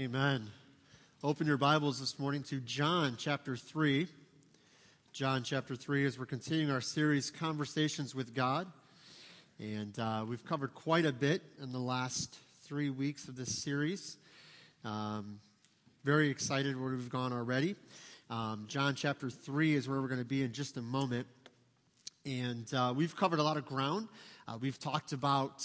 Amen. Open your Bibles this morning to John chapter 3. John chapter 3, as we're continuing our series, Conversations with God. And uh, we've covered quite a bit in the last three weeks of this series. Um, very excited where we've gone already. Um, John chapter 3 is where we're going to be in just a moment. And uh, we've covered a lot of ground. Uh, we've talked about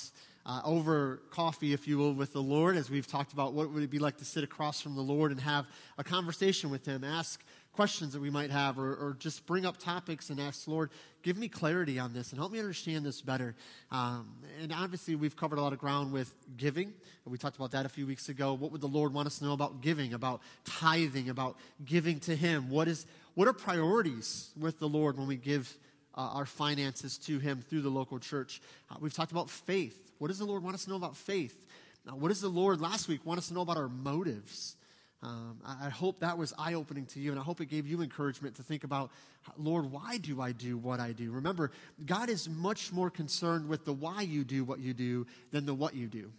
uh, over coffee, if you will, with the Lord, as we've talked about what would it be like to sit across from the Lord and have a conversation with Him, ask questions that we might have, or, or just bring up topics and ask, Lord, give me clarity on this and help me understand this better. Um, and obviously, we've covered a lot of ground with giving. We talked about that a few weeks ago. What would the Lord want us to know about giving, about tithing, about giving to Him? What is what are priorities with the Lord when we give uh, our finances to Him through the local church? Uh, we've talked about faith. What does the Lord want us to know about faith? Now, what does the Lord last week want us to know about our motives? Um, I, I hope that was eye opening to you, and I hope it gave you encouragement to think about, Lord, why do I do what I do? Remember, God is much more concerned with the why you do what you do than the what you do.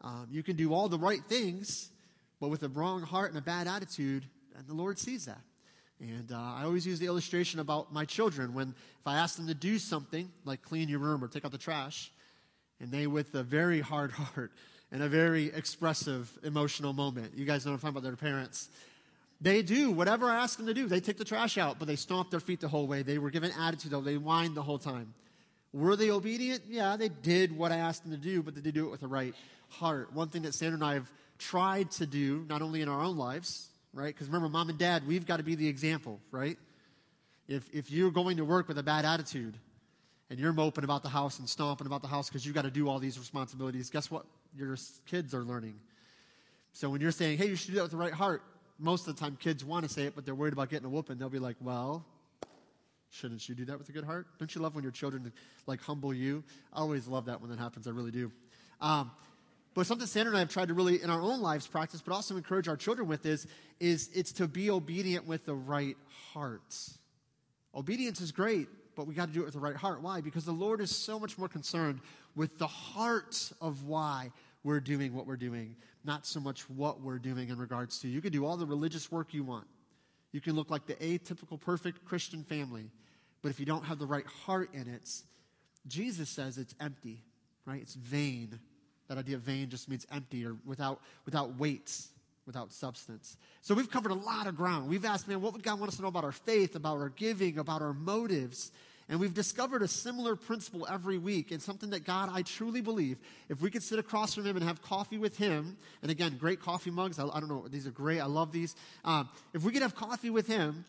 Um, you can do all the right things, but with a wrong heart and a bad attitude, and the Lord sees that. And uh, I always use the illustration about my children when if I ask them to do something like clean your room or take out the trash, and they, with a very hard heart and a very expressive emotional moment, you guys know what I'm talking about their parents. They do whatever I ask them to do. They take the trash out, but they stomp their feet the whole way. They were given attitude, though. They whined the whole time. Were they obedient? Yeah, they did what I asked them to do, but did they do it with the right heart? One thing that Sandra and I have tried to do, not only in our own lives, right? Because remember, mom and dad, we've got to be the example, right? If, if you're going to work with a bad attitude, and you're moping about the house and stomping about the house because you've got to do all these responsibilities, guess what? Your kids are learning. So when you're saying, hey, you should do that with the right heart, most of the time kids want to say it, but they're worried about getting a whooping. They'll be like, well, shouldn't you do that with a good heart? Don't you love when your children like humble you? I always love that when that happens. I really do. Um, but something Sandra and I have tried to really in our own lives practice, but also encourage our children with is, is it's to be obedient with the right heart. Obedience is great, but we got to do it with the right heart. Why? Because the Lord is so much more concerned with the heart of why we're doing what we're doing, not so much what we're doing in regards to. You can do all the religious work you want. You can look like the atypical, perfect Christian family, but if you don't have the right heart in it, Jesus says it's empty, right? It's vain. That idea of vain just means empty or without, without weights without substance. So we've covered a lot of ground. We've asked, man, what would God want us to know about our faith, about our giving, about our motives? And we've discovered a similar principle every week and something that God, I truly believe, if we could sit across from Him and have coffee with Him, and again, great coffee mugs, I, I don't know, these are great, I love these. Um, if we could have coffee with Him,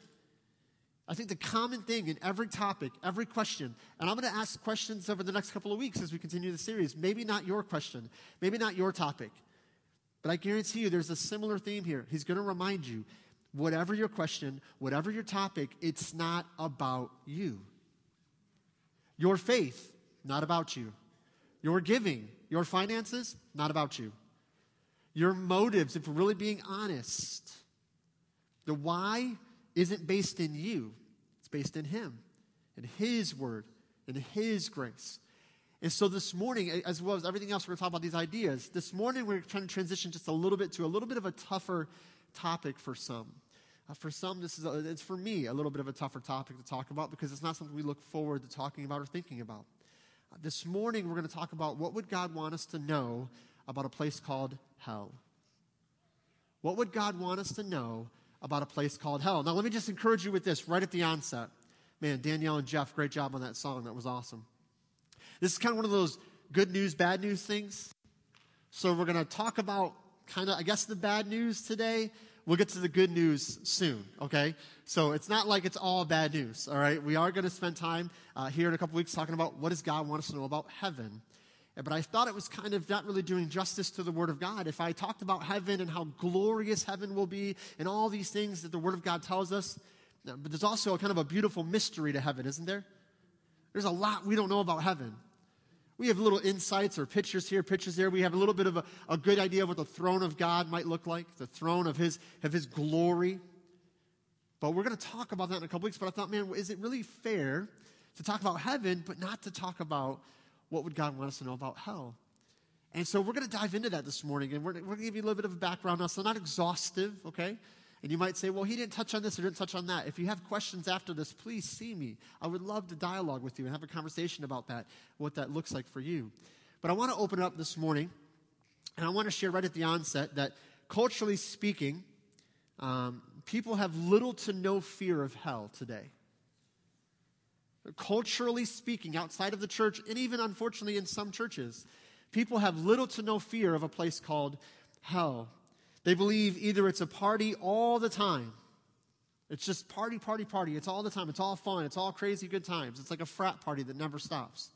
I think the common thing in every topic, every question, and I'm going to ask questions over the next couple of weeks as we continue the series. Maybe not your question, maybe not your topic, but I guarantee you there's a similar theme here. He's going to remind you whatever your question, whatever your topic, it's not about you. Your faith, not about you. Your giving, your finances, not about you. Your motives, if we're really being honest, the why isn't based in you, it's based in Him, in His Word, in His grace. And so this morning, as well as everything else, we're going to talk about these ideas. This morning, we're trying to transition just a little bit to a little bit of a tougher topic for some. Uh, for some, this is a, it's for me a little bit of a tougher topic to talk about because it's not something we look forward to talking about or thinking about. Uh, this morning, we're going to talk about what would God want us to know about a place called hell. What would God want us to know about a place called hell? Now, let me just encourage you with this right at the onset. Man, Danielle and Jeff, great job on that song. That was awesome. This is kind of one of those good news, bad news things. So, we're going to talk about kind of, I guess, the bad news today We'll get to the good news soon, okay? So it's not like it's all bad news, all right? We are going to spend time uh, here in a couple weeks talking about what does God want us to know about heaven. But I thought it was kind of not really doing justice to the Word of God if I talked about heaven and how glorious heaven will be and all these things that the Word of God tells us. But there's also a kind of a beautiful mystery to heaven, isn't there? There's a lot we don't know about heaven. We have little insights or pictures here, pictures there. We have a little bit of a, a good idea of what the throne of God might look like, the throne of his, of his glory. But we're going to talk about that in a couple weeks. But I thought, man, is it really fair to talk about heaven, but not to talk about what would God want us to know about hell? And so we're going to dive into that this morning, and we're, we're going to give you a little bit of a background now. So not exhaustive, okay? And you might say, well, he didn't touch on this or didn't touch on that. If you have questions after this, please see me. I would love to dialogue with you and have a conversation about that, what that looks like for you. But I want to open up this morning, and I want to share right at the onset that culturally speaking, um, people have little to no fear of hell today. Culturally speaking, outside of the church, and even unfortunately in some churches, people have little to no fear of a place called hell. They believe either it's a party all the time. It's just party, party, party. It's all the time. It's all fun. It's all crazy good times. It's like a frat party that never stops.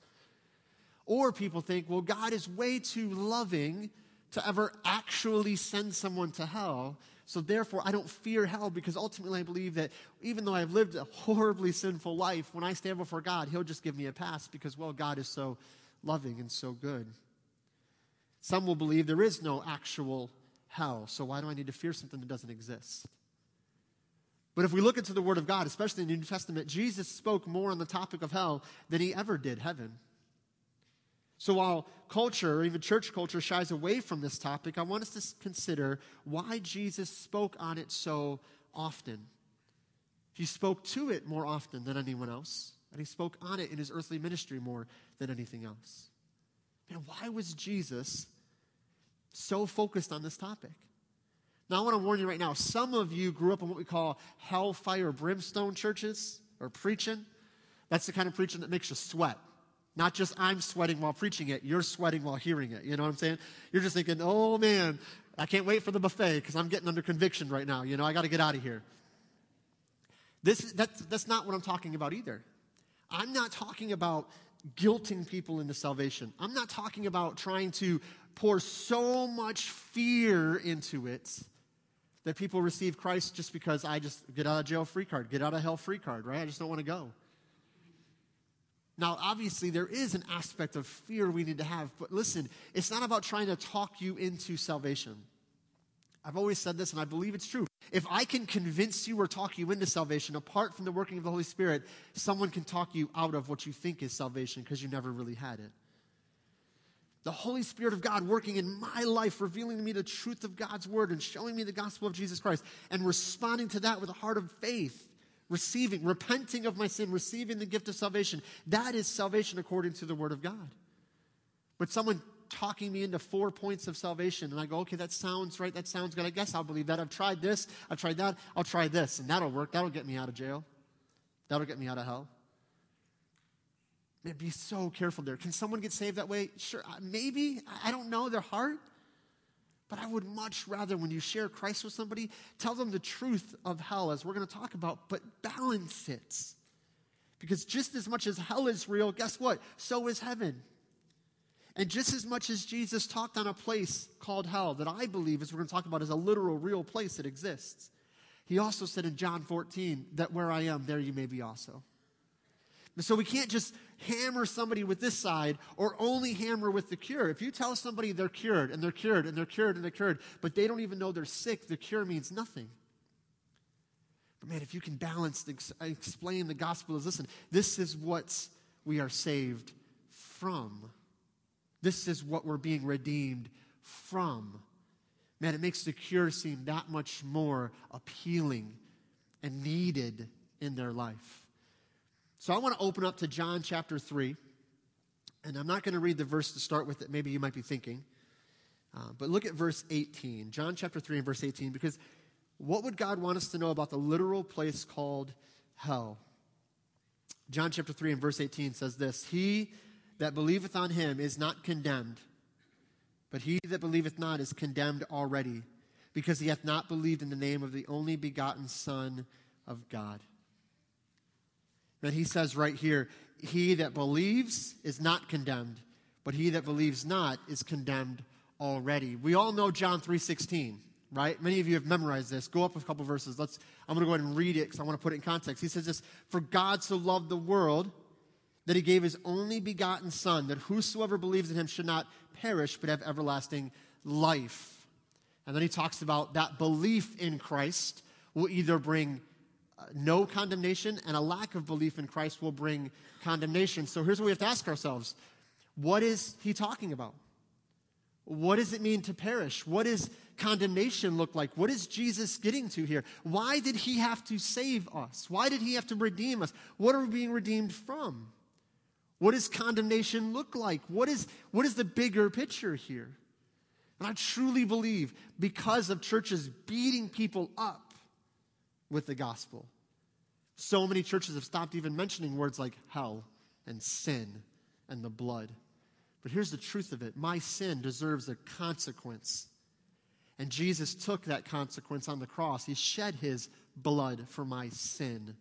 Or people think, well, God is way too loving to ever actually send someone to hell. So therefore, I don't fear hell because ultimately I believe that even though I've lived a horribly sinful life, when I stand before God, He'll just give me a pass because, well, God is so loving and so good. Some will believe there is no actual hell. So why do I need to fear something that doesn't exist? But if we look into the Word of God, especially in the New Testament, Jesus spoke more on the topic of hell than he ever did heaven. So while culture, or even church culture, shies away from this topic, I want us to consider why Jesus spoke on it so often. He spoke to it more often than anyone else, and he spoke on it in his earthly ministry more than anything else. And why was Jesus so focused on this topic. Now, I want to warn you right now some of you grew up in what we call hellfire brimstone churches or preaching. That's the kind of preaching that makes you sweat. Not just I'm sweating while preaching it, you're sweating while hearing it. You know what I'm saying? You're just thinking, oh man, I can't wait for the buffet because I'm getting under conviction right now. You know, I got to get out of here. This, that's, that's not what I'm talking about either. I'm not talking about guilting people into salvation. I'm not talking about trying to pour so much fear into it that people receive Christ just because I just get out of jail free card, get out of hell free card, right? I just don't want to go. Now, obviously, there is an aspect of fear we need to have, but listen, it's not about trying to talk you into salvation. I've always said this, and I believe it's true. If I can convince you or talk you into salvation apart from the working of the Holy Spirit, someone can talk you out of what you think is salvation because you never really had it the Holy Spirit of God working in my life, revealing to me the truth of God's word and showing me the gospel of Jesus Christ, and responding to that with a heart of faith, receiving, repenting of my sin, receiving the gift of salvation. That is salvation according to the word of God. But someone talking me into four points of salvation, and I go, okay, that sounds right, that sounds good. I guess I'll believe that. I've tried this, I've tried that, I'll try this, and that'll work. That'll get me out of jail, that'll get me out of hell. Man, be so careful there. Can someone get saved that way? Sure, uh, maybe. I don't know their heart. But I would much rather, when you share Christ with somebody, tell them the truth of hell, as we're going to talk about, but balance it. Because just as much as hell is real, guess what? So is heaven. And just as much as Jesus talked on a place called hell, that I believe, as we're going to talk about, is a literal, real place that exists, he also said in John 14 that where I am, there you may be also. So we can't just hammer somebody with this side or only hammer with the cure. If you tell somebody they're cured and they're cured and they're cured and they're cured, but they don't even know they're sick, the cure means nothing. But man, if you can balance, explain the gospel is listen, this is what we are saved from. This is what we're being redeemed from. Man, it makes the cure seem that much more appealing and needed in their life. So I want to open up to John chapter 3. And I'm not going to read the verse to start with that maybe you might be thinking. Uh, but look at verse 18. John chapter 3 and verse 18. Because what would God want us to know about the literal place called hell? John chapter 3 and verse 18 says this He that believeth on him is not condemned, but he that believeth not is condemned already, because he hath not believed in the name of the only begotten Son of God. That he says right here, he that believes is not condemned, but he that believes not is condemned already. We all know John 3:16, right? Many of you have memorized this. Go up a couple verses. Let's I'm going to go ahead and read it cuz I want to put it in context. He says this, "For God so loved the world that he gave his only begotten son that whosoever believes in him should not perish but have everlasting life." And then he talks about that belief in Christ will either bring no condemnation, and a lack of belief in Christ will bring condemnation. So here's what we have to ask ourselves What is he talking about? What does it mean to perish? What does condemnation look like? What is Jesus getting to here? Why did he have to save us? Why did he have to redeem us? What are we being redeemed from? What does condemnation look like? What is, what is the bigger picture here? And I truly believe because of churches beating people up with the gospel, so many churches have stopped even mentioning words like hell and sin and the blood. But here's the truth of it my sin deserves a consequence. And Jesus took that consequence on the cross. He shed his blood for my sin.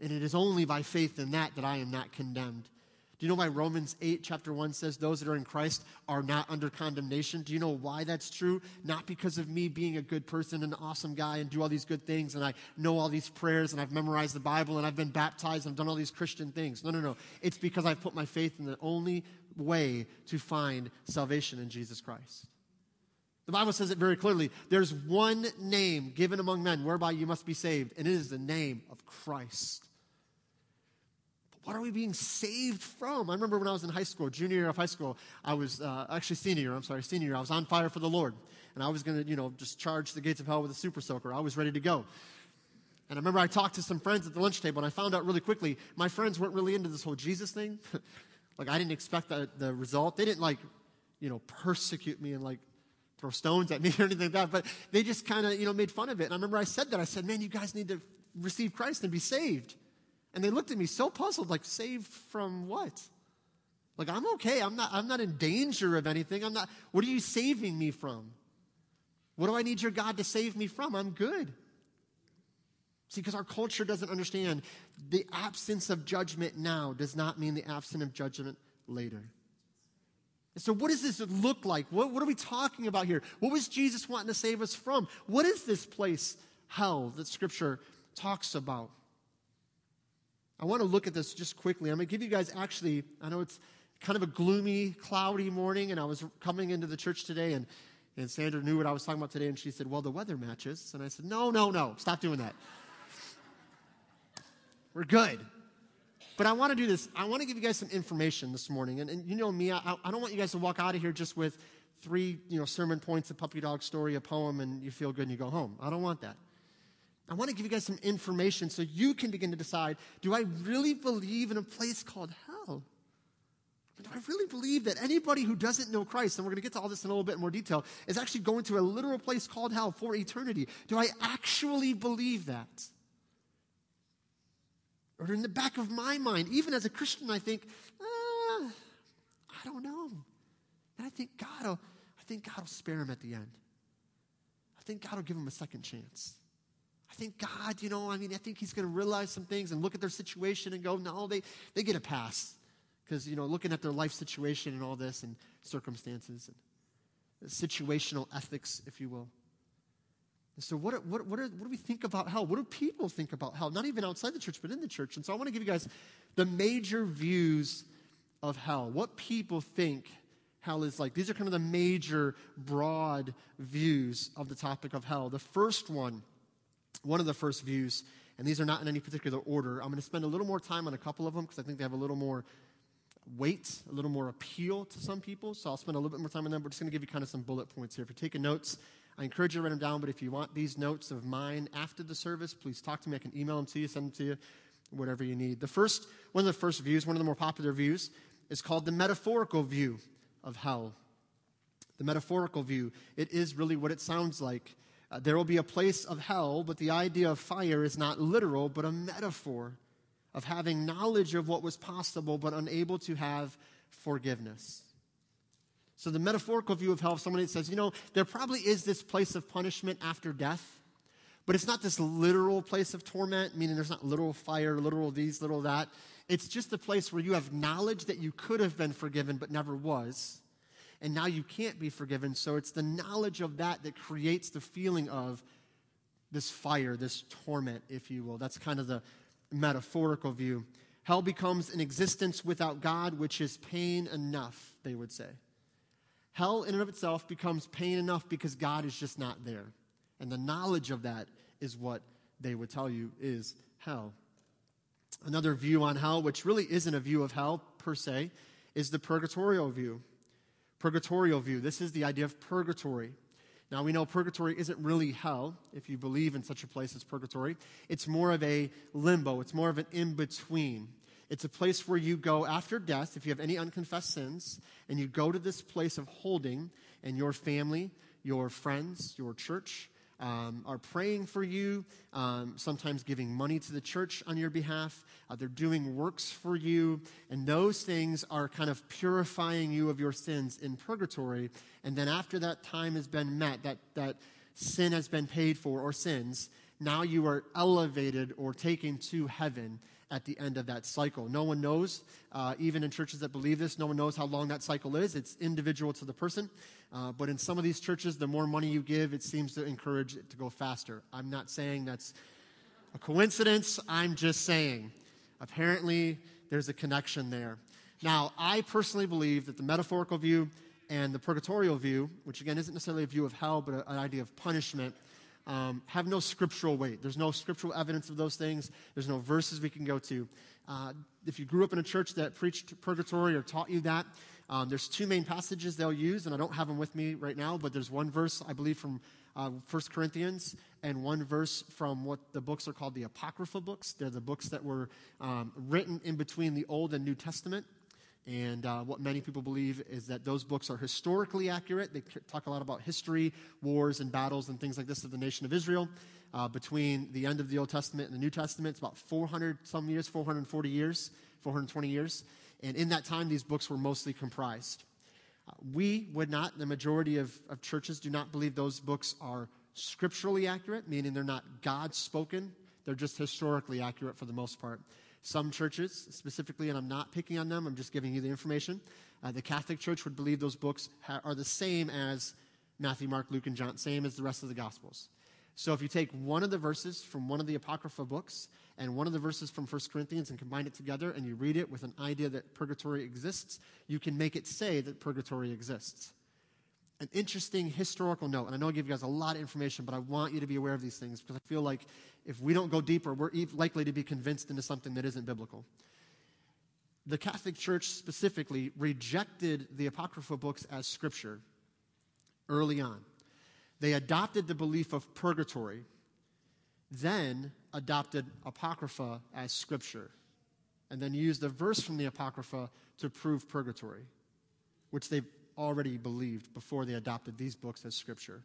And it is only by faith in that that I am not condemned. Do you know why Romans 8, chapter 1 says those that are in Christ are not under condemnation? Do you know why that's true? Not because of me being a good person, an awesome guy, and do all these good things, and I know all these prayers, and I've memorized the Bible, and I've been baptized, and I've done all these Christian things. No, no, no. It's because I've put my faith in the only way to find salvation in Jesus Christ. The Bible says it very clearly. There's one name given among men whereby you must be saved, and it is the name of Christ. What are we being saved from? I remember when I was in high school, junior year of high school, I was uh, actually senior year, I'm sorry, senior year, I was on fire for the Lord. And I was going to, you know, just charge the gates of hell with a super soaker. I was ready to go. And I remember I talked to some friends at the lunch table, and I found out really quickly my friends weren't really into this whole Jesus thing. like, I didn't expect the, the result. They didn't, like, you know, persecute me and, like, throw stones at me or anything like that, but they just kind of, you know, made fun of it. And I remember I said that. I said, man, you guys need to receive Christ and be saved. And they looked at me so puzzled, like, saved from what? Like, I'm okay. I'm not, I'm not in danger of anything. I'm not, what are you saving me from? What do I need your God to save me from? I'm good. See, because our culture doesn't understand the absence of judgment now does not mean the absence of judgment later. So, what does this look like? What, what are we talking about here? What was Jesus wanting to save us from? What is this place, hell, that Scripture talks about? I want to look at this just quickly. I'm going to give you guys actually, I know it's kind of a gloomy, cloudy morning, and I was coming into the church today, and, and Sandra knew what I was talking about today, and she said, Well, the weather matches. And I said, No, no, no, stop doing that. We're good. But I want to do this. I want to give you guys some information this morning. And, and you know me, I, I don't want you guys to walk out of here just with three you know, sermon points, a puppy dog story, a poem, and you feel good and you go home. I don't want that. I want to give you guys some information so you can begin to decide do I really believe in a place called hell? Do I really believe that anybody who doesn't know Christ, and we're going to get to all this in a little bit more detail, is actually going to a literal place called hell for eternity? Do I actually believe that? Or in the back of my mind, even as a Christian, I think, ah, I don't know. And I think God will, I think God will spare him at the end. I think God will give him a second chance. I think God, you know, I mean, I think he's going to realize some things and look at their situation and go, no, they, they get a pass. Because, you know, looking at their life situation and all this and circumstances and situational ethics, if you will. And so, what, what, what, are, what do we think about hell? What do people think about hell? Not even outside the church, but in the church. And so, I want to give you guys the major views of hell. What people think hell is like. These are kind of the major, broad views of the topic of hell. The first one one of the first views, and these are not in any particular order. I'm going to spend a little more time on a couple of them because I think they have a little more weight, a little more appeal to some people. So I'll spend a little bit more time on them. We're just going to give you kind of some bullet points here. If you're taking notes, I encourage you to write them down. But if you want these notes of mine after the service, please talk to me. I can email them to you, send them to you, whatever you need. The first, one of the first views, one of the more popular views, is called the metaphorical view of hell. The metaphorical view. It is really what it sounds like. Uh, there will be a place of hell, but the idea of fire is not literal, but a metaphor of having knowledge of what was possible, but unable to have forgiveness. So, the metaphorical view of hell, somebody says, you know, there probably is this place of punishment after death, but it's not this literal place of torment, meaning there's not literal fire, literal these, literal that. It's just a place where you have knowledge that you could have been forgiven, but never was and now you can't be forgiven. So it's the knowledge of that that creates the feeling of this fire, this torment, if you will. That's kind of the metaphorical view. Hell becomes an existence without God, which is pain enough, they would say. Hell, in and of itself, becomes pain enough because God is just not there. And the knowledge of that is what they would tell you is hell. Another view on hell, which really isn't a view of hell per se, is the purgatorial view. Purgatorial view. This is the idea of purgatory. Now, we know purgatory isn't really hell, if you believe in such a place as purgatory. It's more of a limbo, it's more of an in between. It's a place where you go after death, if you have any unconfessed sins, and you go to this place of holding, and your family, your friends, your church, um, are praying for you, um, sometimes giving money to the church on your behalf. Uh, they're doing works for you, and those things are kind of purifying you of your sins in purgatory. And then after that time has been met, that, that sin has been paid for, or sins, now you are elevated or taken to heaven at the end of that cycle. No one knows, uh, even in churches that believe this, no one knows how long that cycle is. It's individual to the person. Uh, but in some of these churches, the more money you give, it seems to encourage it to go faster. I'm not saying that's a coincidence. I'm just saying, apparently, there's a connection there. Now, I personally believe that the metaphorical view and the purgatorial view, which again isn't necessarily a view of hell, but an idea of punishment, um, have no scriptural weight. There's no scriptural evidence of those things. There's no verses we can go to. Uh, if you grew up in a church that preached purgatory or taught you that, um, there's two main passages they'll use, and I don't have them with me right now, but there's one verse, I believe, from uh, 1 Corinthians and one verse from what the books are called the Apocrypha books. They're the books that were um, written in between the Old and New Testament. And uh, what many people believe is that those books are historically accurate. They talk a lot about history, wars, and battles, and things like this of the nation of Israel. Uh, between the end of the Old Testament and the New Testament, it's about 400 some years, 440 years, 420 years. And in that time, these books were mostly comprised. Uh, we would not, the majority of, of churches do not believe those books are scripturally accurate, meaning they're not God spoken. They're just historically accurate for the most part. Some churches, specifically, and I'm not picking on them, I'm just giving you the information. Uh, the Catholic Church would believe those books ha- are the same as Matthew, Mark, Luke, and John, same as the rest of the Gospels. So if you take one of the verses from one of the Apocrypha books and one of the verses from 1 Corinthians and combine it together and you read it with an idea that purgatory exists, you can make it say that purgatory exists. An interesting historical note, and I know I give you guys a lot of information, but I want you to be aware of these things because I feel like if we don't go deeper, we're likely to be convinced into something that isn't biblical. The Catholic Church specifically rejected the Apocrypha books as scripture early on. They adopted the belief of purgatory, then adopted Apocrypha as scripture, and then used a verse from the Apocrypha to prove purgatory, which they already believed before they adopted these books as scripture.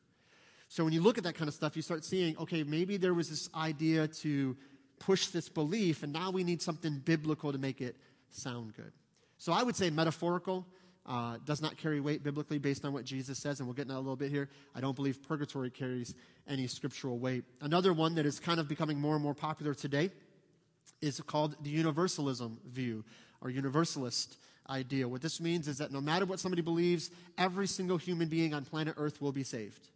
So when you look at that kind of stuff, you start seeing, okay, maybe there was this idea to push this belief, and now we need something biblical to make it sound good. So I would say metaphorical uh, does not carry weight biblically based on what Jesus says, and we'll get into that a little bit here. I don't believe purgatory carries any scriptural weight. Another one that is kind of becoming more and more popular today is called the universalism view or universalist idea. What this means is that no matter what somebody believes, every single human being on planet Earth will be saved.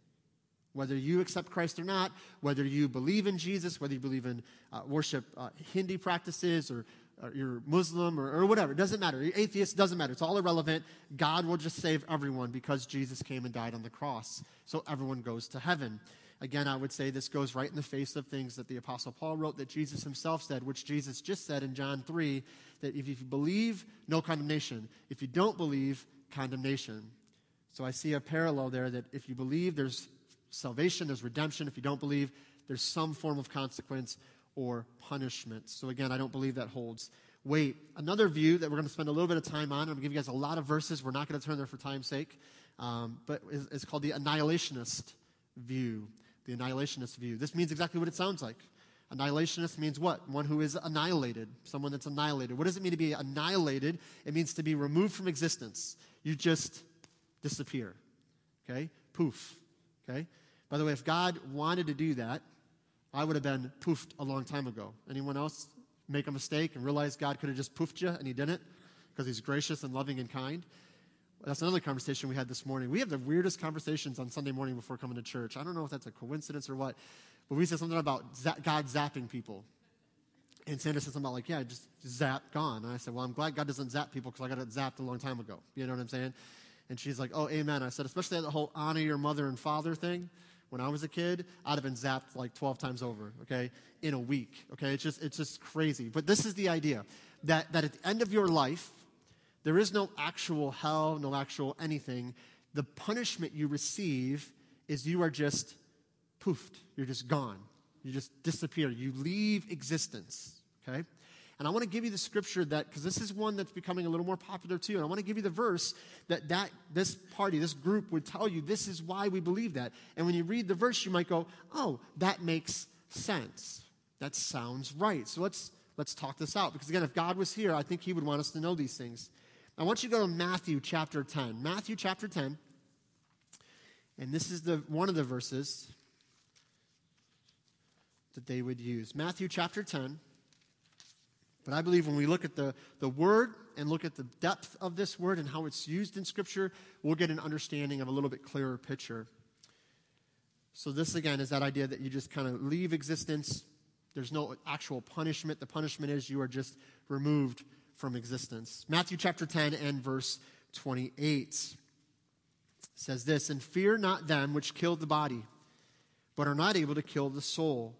Whether you accept Christ or not, whether you believe in Jesus, whether you believe in uh, worship uh, Hindi practices or, or you're Muslim or, or whatever, it doesn't matter. You're atheist, doesn't matter. It's all irrelevant. God will just save everyone because Jesus came and died on the cross. So everyone goes to heaven. Again, I would say this goes right in the face of things that the Apostle Paul wrote that Jesus himself said, which Jesus just said in John 3 that if you believe, no condemnation. If you don't believe, condemnation. So I see a parallel there that if you believe, there's salvation, there's redemption. If you don't believe, there's some form of consequence or punishment. So again, I don't believe that holds weight. Another view that we're going to spend a little bit of time on, I'm going to give you guys a lot of verses. We're not going to turn there for time's sake, um, but it's, it's called the annihilationist view. The annihilationist view. This means exactly what it sounds like. Annihilationist means what? One who is annihilated. Someone that's annihilated. What does it mean to be annihilated? It means to be removed from existence. You just disappear. Okay? Poof. Okay? By the way, if God wanted to do that, I would have been poofed a long time ago. Anyone else make a mistake and realize God could have just poofed you and he didn't because he's gracious and loving and kind? That's another conversation we had this morning. We have the weirdest conversations on Sunday morning before coming to church. I don't know if that's a coincidence or what, but we said something about God zapping people. And Sandra said something about, like, yeah, just zap, gone. And I said, well, I'm glad God doesn't zap people because I got it zapped a long time ago. You know what I'm saying? And she's like, oh, amen. I said, especially that whole honor your mother and father thing when I was a kid, I'd have been zapped like 12 times over, okay, in a week, okay? It's just, it's just crazy. But this is the idea that, that at the end of your life, There is no actual hell, no actual anything. The punishment you receive is you are just poofed. You're just gone. You just disappear. You leave existence. Okay? And I want to give you the scripture that, because this is one that's becoming a little more popular too. And I want to give you the verse that, that this party, this group would tell you this is why we believe that. And when you read the verse, you might go, oh, that makes sense. That sounds right. So let's, let's talk this out. Because again, if God was here, I think he would want us to know these things. I want you to go to Matthew chapter 10. Matthew chapter 10. And this is the, one of the verses that they would use. Matthew chapter 10. But I believe when we look at the, the word and look at the depth of this word and how it's used in Scripture, we'll get an understanding of a little bit clearer picture. So, this again is that idea that you just kind of leave existence. There's no actual punishment. The punishment is you are just removed from existence. Matthew chapter 10 and verse 28 says this And fear not them which kill the body, but are not able to kill the soul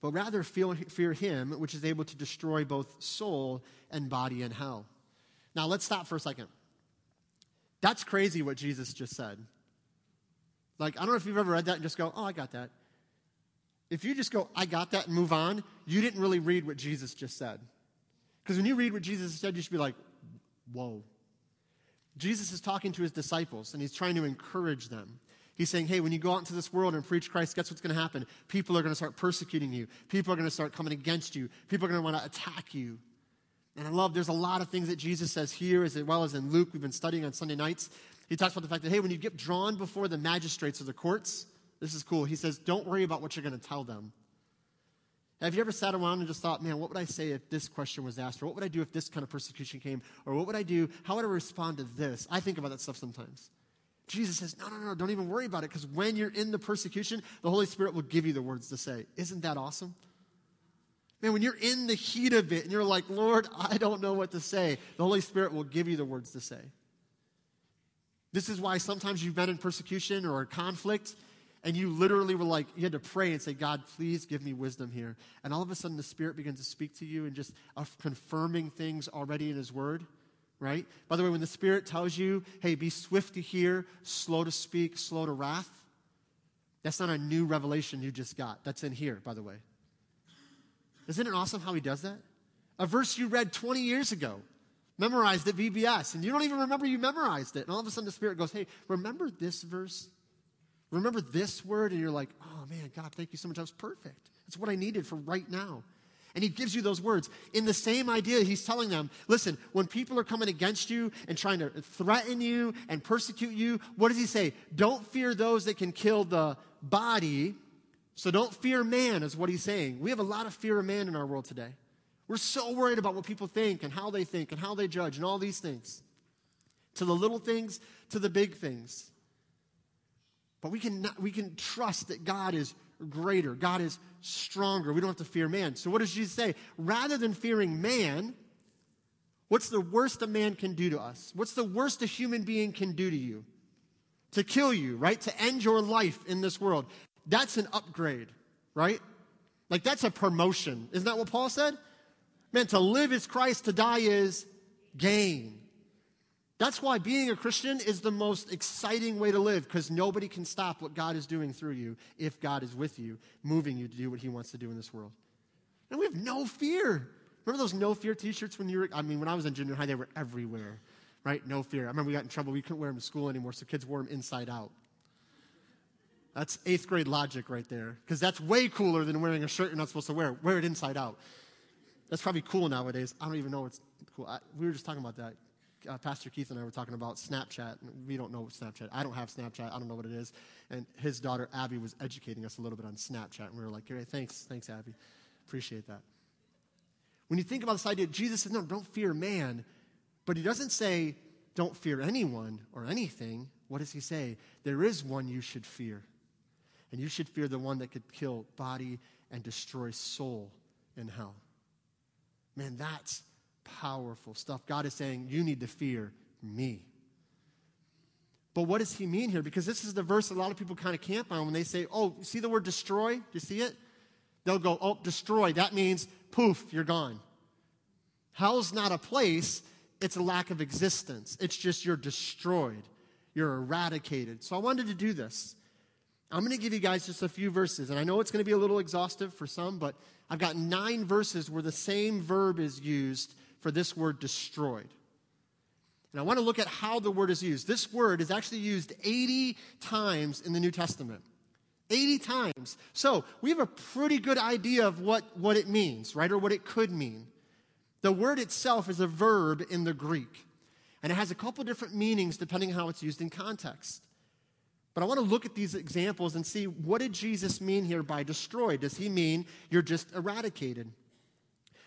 but rather fear him which is able to destroy both soul and body in hell. Now, let's stop for a second. That's crazy what Jesus just said. Like, I don't know if you've ever read that and just go, oh, I got that. If you just go, I got that and move on, you didn't really read what Jesus just said. Because when you read what Jesus said, you should be like, whoa. Jesus is talking to his disciples and he's trying to encourage them. He's saying, hey, when you go out into this world and preach Christ, guess what's going to happen? People are going to start persecuting you. People are going to start coming against you. People are going to want to attack you. And I love, there's a lot of things that Jesus says here, as well as in Luke, we've been studying on Sunday nights. He talks about the fact that, hey, when you get drawn before the magistrates or the courts, this is cool. He says, don't worry about what you're going to tell them. Have you ever sat around and just thought, man, what would I say if this question was asked? Or what would I do if this kind of persecution came? Or what would I do? How would I respond to this? I think about that stuff sometimes. Jesus says, no, no, no, don't even worry about it because when you're in the persecution, the Holy Spirit will give you the words to say. Isn't that awesome? Man, when you're in the heat of it and you're like, Lord, I don't know what to say, the Holy Spirit will give you the words to say. This is why sometimes you've been in persecution or conflict and you literally were like, you had to pray and say, God, please give me wisdom here. And all of a sudden the Spirit begins to speak to you and just uh, confirming things already in His Word right? By the way, when the Spirit tells you, hey, be swift to hear, slow to speak, slow to wrath, that's not a new revelation you just got. That's in here, by the way. Isn't it awesome how he does that? A verse you read 20 years ago, memorized at VBS, and you don't even remember you memorized it. And all of a sudden the Spirit goes, hey, remember this verse? Remember this word? And you're like, oh man, God, thank you so much. That was perfect. That's what I needed for right now. And he gives you those words. In the same idea, he's telling them listen, when people are coming against you and trying to threaten you and persecute you, what does he say? Don't fear those that can kill the body. So don't fear man, is what he's saying. We have a lot of fear of man in our world today. We're so worried about what people think and how they think and how they judge and all these things. To the little things, to the big things. But we can, we can trust that God is greater. God is stronger. We don't have to fear man. So, what does Jesus say? Rather than fearing man, what's the worst a man can do to us? What's the worst a human being can do to you? To kill you, right? To end your life in this world. That's an upgrade, right? Like, that's a promotion. Isn't that what Paul said? Man, to live is Christ, to die is gain. That's why being a Christian is the most exciting way to live because nobody can stop what God is doing through you if God is with you, moving you to do what He wants to do in this world. And we have no fear. Remember those no fear t shirts when you were, I mean, when I was in junior high, they were everywhere, right? No fear. I remember we got in trouble. We couldn't wear them to school anymore, so kids wore them inside out. That's eighth grade logic right there because that's way cooler than wearing a shirt you're not supposed to wear. Wear it inside out. That's probably cool nowadays. I don't even know what's cool. I, we were just talking about that uh, Pastor Keith and I were talking about Snapchat. We don't know what Snapchat. I don't have Snapchat. I don't know what it is. And his daughter Abby was educating us a little bit on Snapchat, and we were like, "Great, thanks, thanks, Abby, appreciate that." When you think about this idea, Jesus says, "No, don't fear man," but he doesn't say, "Don't fear anyone or anything." What does he say? There is one you should fear, and you should fear the one that could kill body and destroy soul in hell. Man, that's powerful stuff. God is saying, You need to fear me. But what does he mean here? Because this is the verse a lot of people kind of camp on when they say, Oh, see the word destroy? Do you see it? They'll go, Oh, destroy. That means poof, you're gone. Hell's not a place, it's a lack of existence. It's just you're destroyed, you're eradicated. So I wanted to do this. I'm going to give you guys just a few verses, and I know it's going to be a little exhaustive for some, but I've got nine verses where the same verb is used for this word destroyed. And I want to look at how the word is used. This word is actually used 80 times in the New Testament. 80 times. So we have a pretty good idea of what, what it means, right? Or what it could mean. The word itself is a verb in the Greek, and it has a couple different meanings depending on how it's used in context. But I want to look at these examples and see what did Jesus mean here by destroyed? Does he mean you're just eradicated?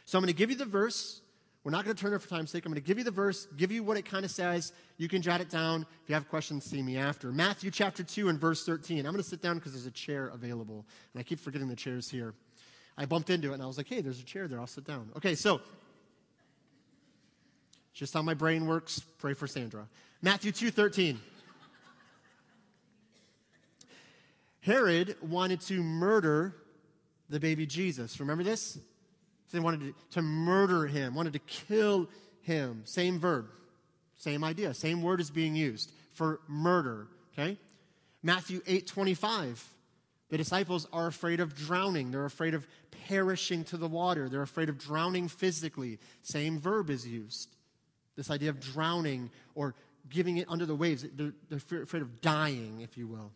So I'm going to give you the verse. We're not going to turn it for time's sake. I'm going to give you the verse, give you what it kind of says. You can jot it down. If you have questions, see me after. Matthew chapter 2 and verse 13. I'm going to sit down because there's a chair available. And I keep forgetting the chair's here. I bumped into it and I was like, hey, there's a chair there. I'll sit down. Okay, so just how my brain works. Pray for Sandra. Matthew 2 13. Herod wanted to murder the baby Jesus. Remember this? They wanted to, murder him, wanted to kill him. Same verb, same idea, same word is being used for murder. Okay? Matthew 8 25. The disciples are afraid of drowning. They're afraid of perishing to the water. They're afraid of drowning physically. Same verb is used. This idea of drowning or giving it under the waves. They're, they're afraid of dying, if you will.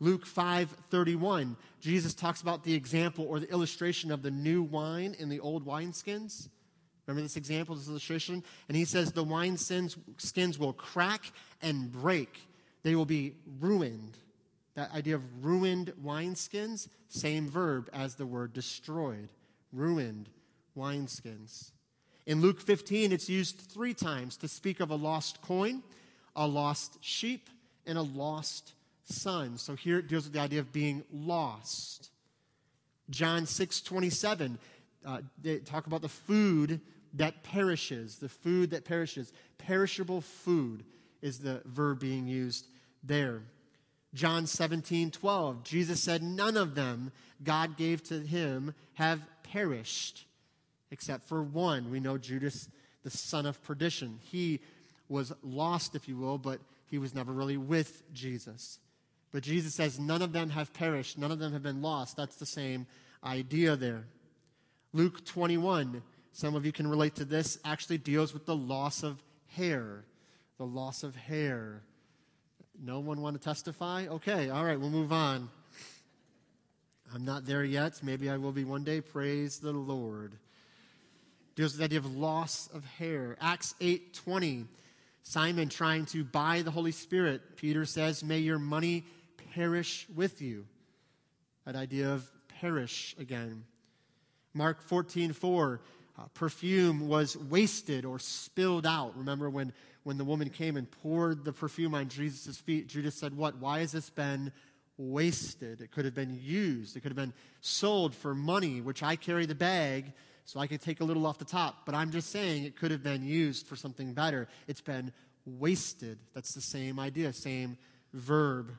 Luke 5:31, Jesus talks about the example or the illustration of the new wine in the old wineskins. Remember this example, this illustration? And he says the wine skins will crack and break. They will be ruined. That idea of ruined wineskins, same verb as the word destroyed. Ruined wineskins. In Luke 15, it's used three times to speak of a lost coin, a lost sheep, and a lost son. So here it deals with the idea of being lost. John 6 27, uh, they talk about the food that perishes, the food that perishes. Perishable food is the verb being used there. John 17 12, Jesus said, None of them God gave to him have perished, except for one. We know Judas, the son of perdition. He was lost, if you will, but he was never really with Jesus. But Jesus says, None of them have perished, none of them have been lost. That's the same idea there. Luke 21, some of you can relate to this, actually deals with the loss of hair. The loss of hair. No one want to testify? Okay, all right, we'll move on. I'm not there yet. Maybe I will be one day. Praise the Lord. Deals with the idea of loss of hair. Acts 8 20. Simon trying to buy the Holy Spirit. Peter says, May your money perish with you. That idea of perish again. Mark 14, 4, uh, perfume was wasted or spilled out. Remember when, when the woman came and poured the perfume on Jesus' feet, Judas said, What? Why has this been wasted? It could have been used. It could have been sold for money, which I carry the bag so I could take a little off the top. But I'm just saying it could have been used for something better. It's been wasted. That's the same idea, same verb.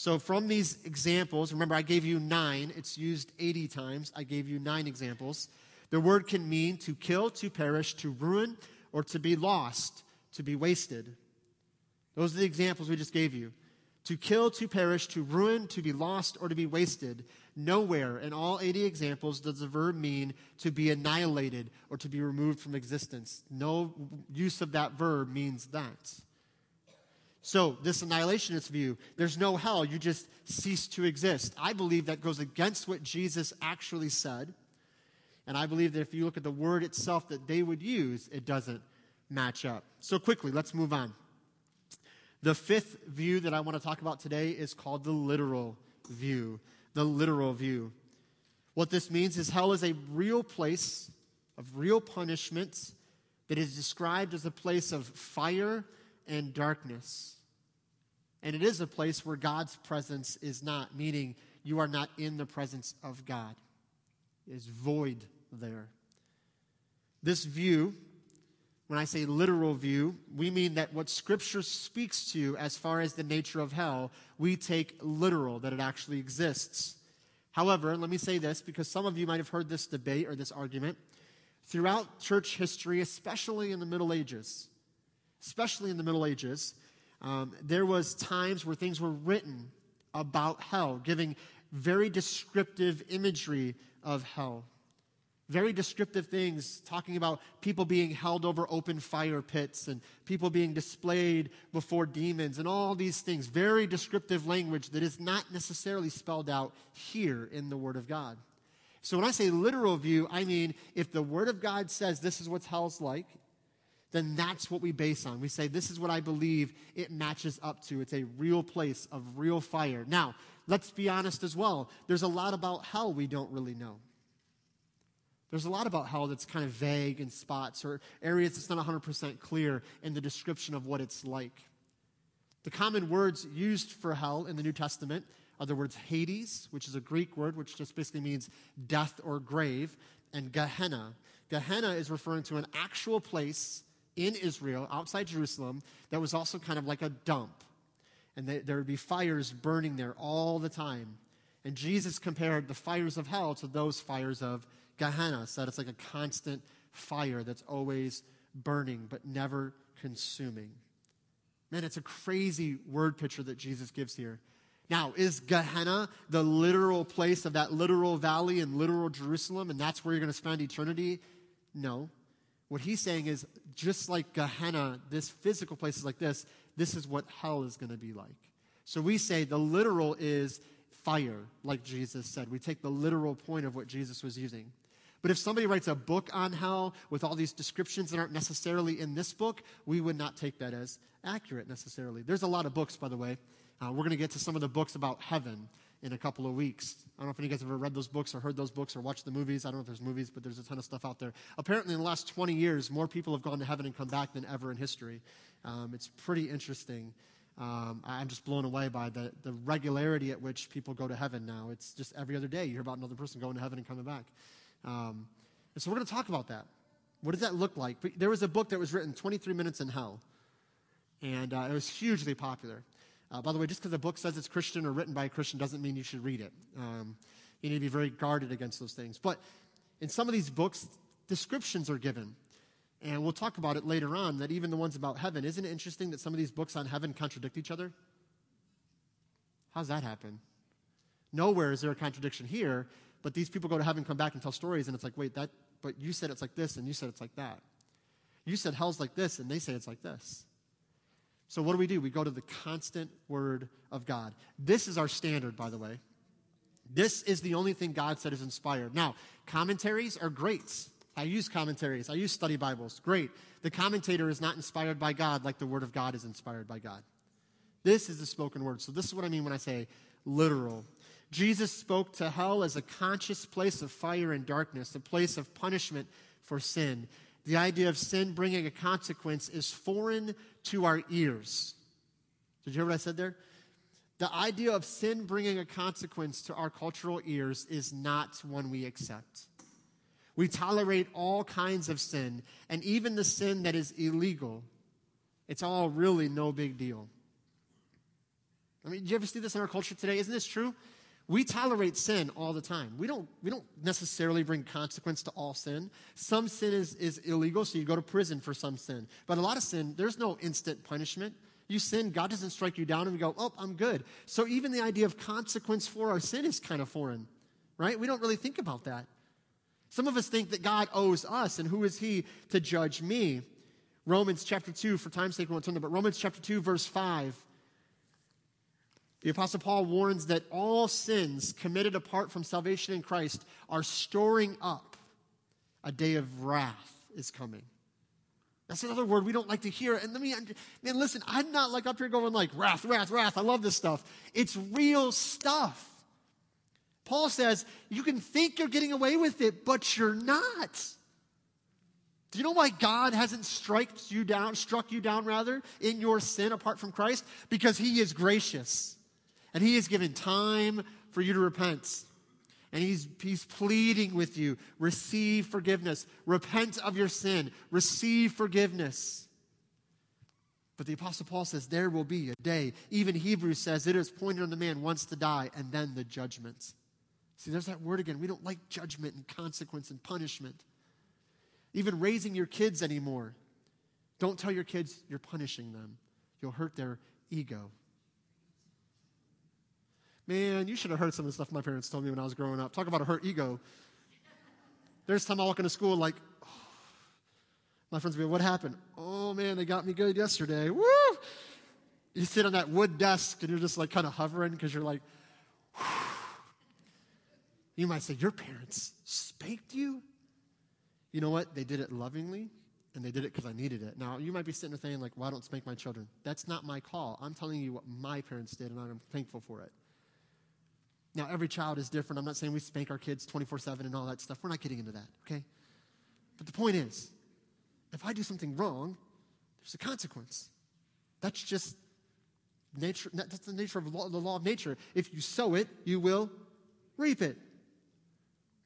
So, from these examples, remember I gave you nine, it's used 80 times. I gave you nine examples. The word can mean to kill, to perish, to ruin, or to be lost, to be wasted. Those are the examples we just gave you. To kill, to perish, to ruin, to be lost, or to be wasted. Nowhere in all 80 examples does the verb mean to be annihilated or to be removed from existence. No use of that verb means that. So, this annihilationist view, there's no hell, you just cease to exist. I believe that goes against what Jesus actually said. And I believe that if you look at the word itself that they would use, it doesn't match up. So, quickly, let's move on. The fifth view that I want to talk about today is called the literal view. The literal view. What this means is hell is a real place of real punishment that is described as a place of fire and darkness. And it is a place where God's presence is not, meaning you are not in the presence of God. It is void there. This view, when I say literal view, we mean that what Scripture speaks to as far as the nature of hell, we take literal, that it actually exists. However, let me say this because some of you might have heard this debate or this argument. Throughout church history, especially in the Middle Ages, especially in the Middle Ages, um, there was times where things were written about hell, giving very descriptive imagery of hell. Very descriptive things, talking about people being held over open fire pits and people being displayed before demons and all these things. Very descriptive language that is not necessarily spelled out here in the Word of God. So when I say literal view, I mean if the Word of God says this is what hell's like, then that's what we base on. We say, this is what I believe it matches up to. It's a real place of real fire. Now, let's be honest as well. There's a lot about hell we don't really know. There's a lot about hell that's kind of vague in spots or areas that's not 100% clear in the description of what it's like. The common words used for hell in the New Testament are the words Hades, which is a Greek word which just basically means death or grave, and Gehenna. Gehenna is referring to an actual place in Israel, outside Jerusalem, that was also kind of like a dump. And they, there would be fires burning there all the time. And Jesus compared the fires of hell to those fires of Gehenna, said it's like a constant fire that's always burning but never consuming. Man, it's a crazy word picture that Jesus gives here. Now, is Gehenna the literal place of that literal valley in literal Jerusalem, and that's where you're going to spend eternity? No. What he's saying is just like Gehenna, this physical place is like this, this is what hell is going to be like. So we say the literal is fire, like Jesus said. We take the literal point of what Jesus was using. But if somebody writes a book on hell with all these descriptions that aren't necessarily in this book, we would not take that as accurate necessarily. There's a lot of books, by the way. Uh, we're going to get to some of the books about heaven in a couple of weeks. I don't know if any of you guys have ever read those books or heard those books or watched the movies. I don't know if there's movies, but there's a ton of stuff out there. Apparently, in the last 20 years, more people have gone to heaven and come back than ever in history. Um, it's pretty interesting. Um, I'm just blown away by the, the regularity at which people go to heaven now. It's just every other day you hear about another person going to heaven and coming back. Um, and so we're going to talk about that. What does that look like? There was a book that was written, 23 Minutes in Hell, and uh, it was hugely popular. Uh, by the way, just because a book says it's Christian or written by a Christian doesn't mean you should read it. Um, you need to be very guarded against those things. But in some of these books, descriptions are given. And we'll talk about it later on that even the ones about heaven, isn't it interesting that some of these books on heaven contradict each other? How's that happen? Nowhere is there a contradiction here, but these people go to heaven, come back, and tell stories, and it's like, wait, that, but you said it's like this, and you said it's like that. You said hell's like this, and they say it's like this. So, what do we do? We go to the constant Word of God. This is our standard, by the way. This is the only thing God said is inspired. Now, commentaries are great. I use commentaries, I use study Bibles. Great. The commentator is not inspired by God like the Word of God is inspired by God. This is the spoken word. So, this is what I mean when I say literal. Jesus spoke to hell as a conscious place of fire and darkness, a place of punishment for sin. The idea of sin bringing a consequence is foreign to our ears. Did you hear what I said there? The idea of sin bringing a consequence to our cultural ears is not one we accept. We tolerate all kinds of sin, and even the sin that is illegal. It's all really no big deal. I mean, do you ever see this in our culture today? Isn't this true? We tolerate sin all the time. We don't, we don't necessarily bring consequence to all sin. Some sin is, is illegal, so you go to prison for some sin. But a lot of sin, there's no instant punishment. You sin, God doesn't strike you down and we go, oh, I'm good. So even the idea of consequence for our sin is kind of foreign, right? We don't really think about that. Some of us think that God owes us, and who is He to judge me? Romans chapter 2, for time's sake, we won't turn there, but Romans chapter 2, verse 5 the Apostle Paul warns that all sins committed apart from salvation in Christ are storing up. A day of wrath is coming. That's another word we don't like to hear. And let me, man, listen, I'm not like up here going like wrath, wrath, wrath. I love this stuff. It's real stuff. Paul says you can think you're getting away with it, but you're not. Do you know why God hasn't struck you down, struck you down rather, in your sin apart from Christ? Because he is gracious. And he has given time for you to repent. And he's, he's pleading with you receive forgiveness, repent of your sin, receive forgiveness. But the Apostle Paul says there will be a day. Even Hebrews says it is pointed on the man once to die and then the judgment. See, there's that word again. We don't like judgment and consequence and punishment. even raising your kids anymore. Don't tell your kids you're punishing them, you'll hurt their ego. Man, you should have heard some of the stuff my parents told me when I was growing up. Talk about a hurt ego. There's time I walk into school like, oh. my friends will be, like, what happened? Oh man, they got me good yesterday. Woo! You sit on that wood desk and you're just like kind of hovering because you're like, Whew. you might say, your parents spanked you? You know what? They did it lovingly and they did it because I needed it. Now, you might be sitting there saying, like, well, I don't spank my children. That's not my call. I'm telling you what my parents did, and I'm thankful for it. Now, every child is different. I'm not saying we spank our kids 24 7 and all that stuff. We're not getting into that, okay? But the point is, if I do something wrong, there's a consequence. That's just nature. That's the nature of law, the law of nature. If you sow it, you will reap it.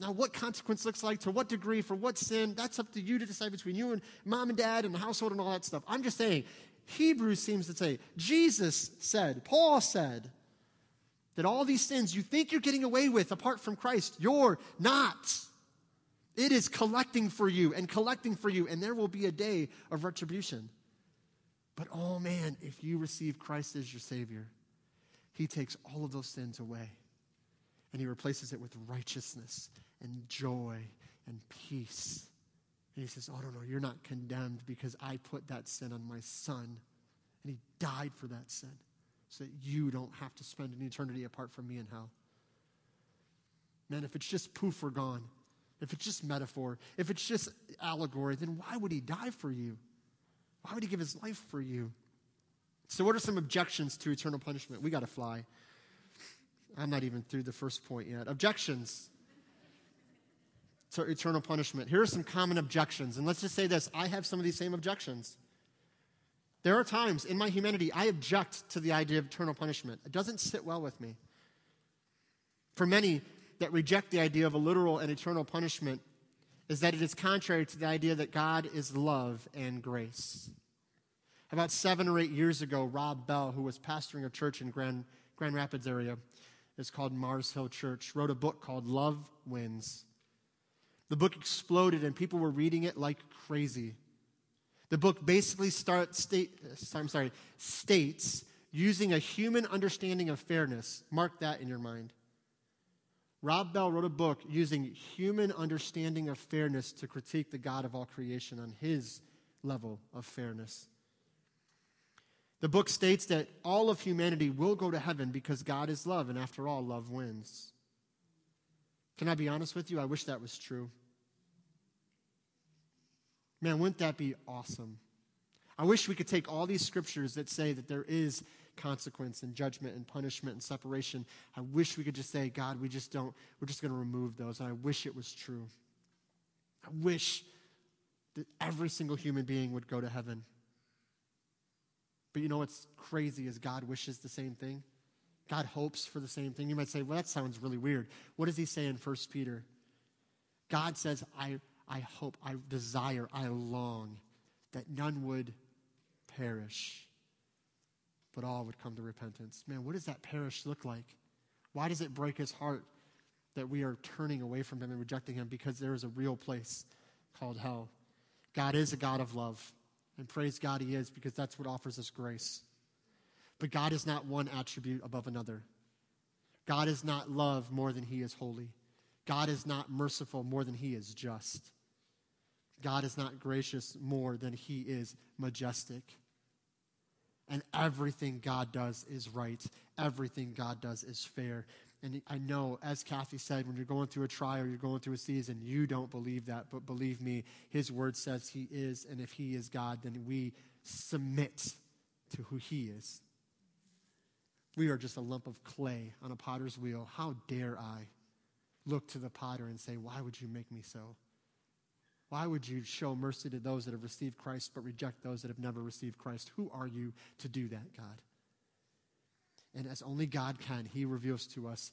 Now, what consequence looks like, to what degree, for what sin, that's up to you to decide between you and mom and dad and the household and all that stuff. I'm just saying, Hebrews seems to say, Jesus said, Paul said, that all these sins you think you're getting away with apart from Christ, you're not. It is collecting for you and collecting for you, and there will be a day of retribution. But oh man, if you receive Christ as your Savior, He takes all of those sins away and He replaces it with righteousness and joy and peace. And He says, Oh, no, no, you're not condemned because I put that sin on my Son, and He died for that sin so that you don't have to spend an eternity apart from me in hell. Man, if it's just poof, we're gone. If it's just metaphor, if it's just allegory, then why would he die for you? Why would he give his life for you? So, what are some objections to eternal punishment? We got to fly. I'm not even through the first point yet. Objections to eternal punishment. Here are some common objections. And let's just say this I have some of these same objections. There are times in my humanity I object to the idea of eternal punishment. It doesn't sit well with me. For many that reject the idea of a literal and eternal punishment, is that it is contrary to the idea that God is love and grace. About seven or eight years ago, Rob Bell, who was pastoring a church in Grand, Grand Rapids area, it's called Mars Hill Church, wrote a book called Love Wins. The book exploded and people were reading it like crazy. The book basically start, state, uh, I'm sorry, states using a human understanding of fairness. Mark that in your mind. Rob Bell wrote a book using human understanding of fairness to critique the God of all creation on his level of fairness. The book states that all of humanity will go to heaven because God is love, and after all, love wins. Can I be honest with you? I wish that was true. Man, wouldn't that be awesome? I wish we could take all these scriptures that say that there is consequence and judgment and punishment and separation. I wish we could just say, God, we just don't, we're just going to remove those. And I wish it was true. I wish that every single human being would go to heaven. But you know what's crazy is God wishes the same thing. God hopes for the same thing. You might say, well, that sounds really weird. What does he say in 1 Peter? God says, I I hope, I desire, I long that none would perish, but all would come to repentance. Man, what does that perish look like? Why does it break his heart that we are turning away from him and rejecting him? Because there is a real place called hell. God is a God of love, and praise God he is because that's what offers us grace. But God is not one attribute above another. God is not love more than he is holy. God is not merciful more than he is just. God is not gracious more than he is majestic. And everything God does is right. Everything God does is fair. And I know, as Kathy said, when you're going through a trial, you're going through a season, you don't believe that. But believe me, His word says He is. And if He is God, then we submit to who He is. We are just a lump of clay on a potter's wheel. How dare I look to the potter and say, Why would you make me so? Why would you show mercy to those that have received Christ but reject those that have never received Christ? Who are you to do that, God? And as only God can, He reveals to us,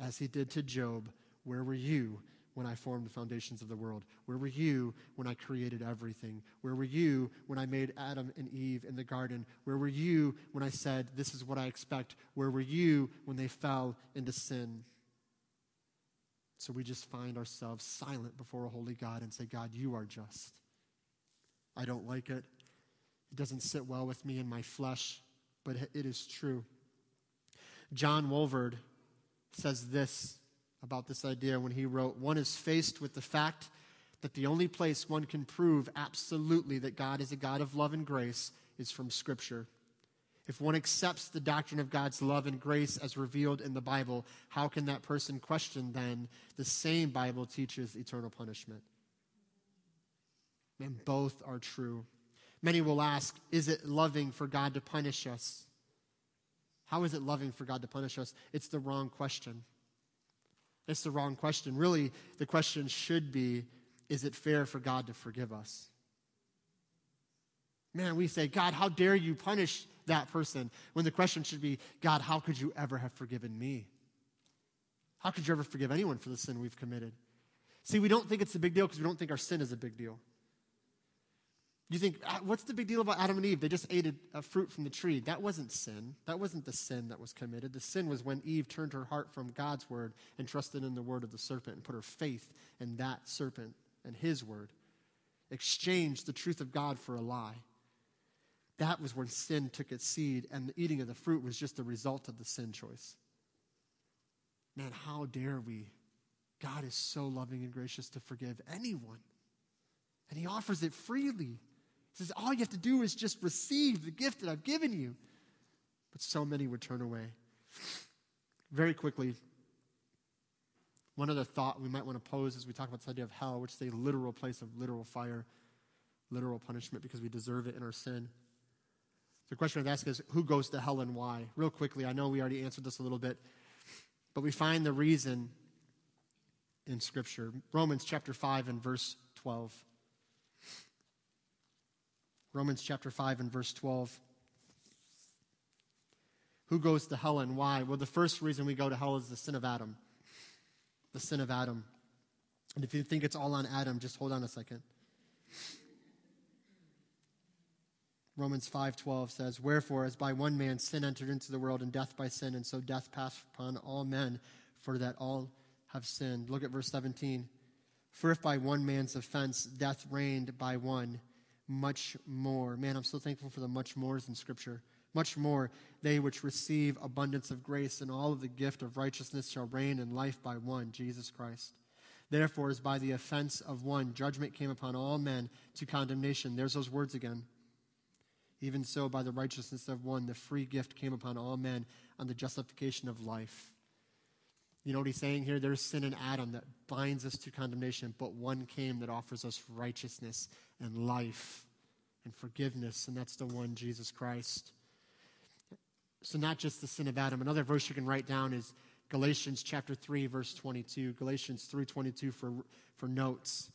as He did to Job, where were you when I formed the foundations of the world? Where were you when I created everything? Where were you when I made Adam and Eve in the garden? Where were you when I said, This is what I expect? Where were you when they fell into sin? So we just find ourselves silent before a holy God and say, God, you are just. I don't like it. It doesn't sit well with me in my flesh, but it is true. John Walvoord says this about this idea when he wrote One is faced with the fact that the only place one can prove absolutely that God is a God of love and grace is from Scripture. If one accepts the doctrine of God's love and grace as revealed in the Bible, how can that person question then the same Bible teaches eternal punishment? And both are true. Many will ask, is it loving for God to punish us? How is it loving for God to punish us? It's the wrong question. It's the wrong question. Really, the question should be is it fair for God to forgive us? Man, we say, God, how dare you punish that person? When the question should be, God, how could you ever have forgiven me? How could you ever forgive anyone for the sin we've committed? See, we don't think it's a big deal because we don't think our sin is a big deal. You think, ah, what's the big deal about Adam and Eve? They just ate a, a, fruit from the tree. That wasn't sin. That wasn't the sin that was committed. The sin was when Eve turned her heart from God's word and trusted in the word of the serpent and put her faith in that serpent and his word. Exchanged the truth of God for a lie. That was when sin took its seed, and the eating of the fruit was just the result of the sin choice. Man, how dare we? God is so loving and gracious to forgive anyone, and He offers it freely He says, All you have to do is just receive the gift that I've given you. But so many would turn away. Very quickly, one other thought we might want to pose as we talk about this idea of hell, which is a literal place of literal fire, literal punishment because we deserve it in our sin. The question I'd ask is who goes to hell and why? Real quickly, I know we already answered this a little bit, but we find the reason in Scripture. Romans chapter 5 and verse 12. Romans chapter 5 and verse 12. Who goes to hell and why? Well, the first reason we go to hell is the sin of Adam. The sin of Adam. And if you think it's all on Adam, just hold on a second. Romans 5:12 says, "Wherefore as by one man sin entered into the world and death by sin, and so death passed upon all men, for that all have sinned." Look at verse 17. "For if by one man's offense death reigned by one, much more. Man, I'm so thankful for the much mores in Scripture. Much more, they which receive abundance of grace and all of the gift of righteousness shall reign in life by one, Jesus Christ. Therefore, as by the offense of one, judgment came upon all men to condemnation. There's those words again. Even so, by the righteousness of one, the free gift came upon all men on the justification of life. You know what he's saying here? There's sin in Adam that binds us to condemnation, but one came that offers us righteousness and life and forgiveness, and that's the one, Jesus Christ. So, not just the sin of Adam. Another verse you can write down is Galatians chapter 3, verse 22. Galatians 3.22 for, for notes.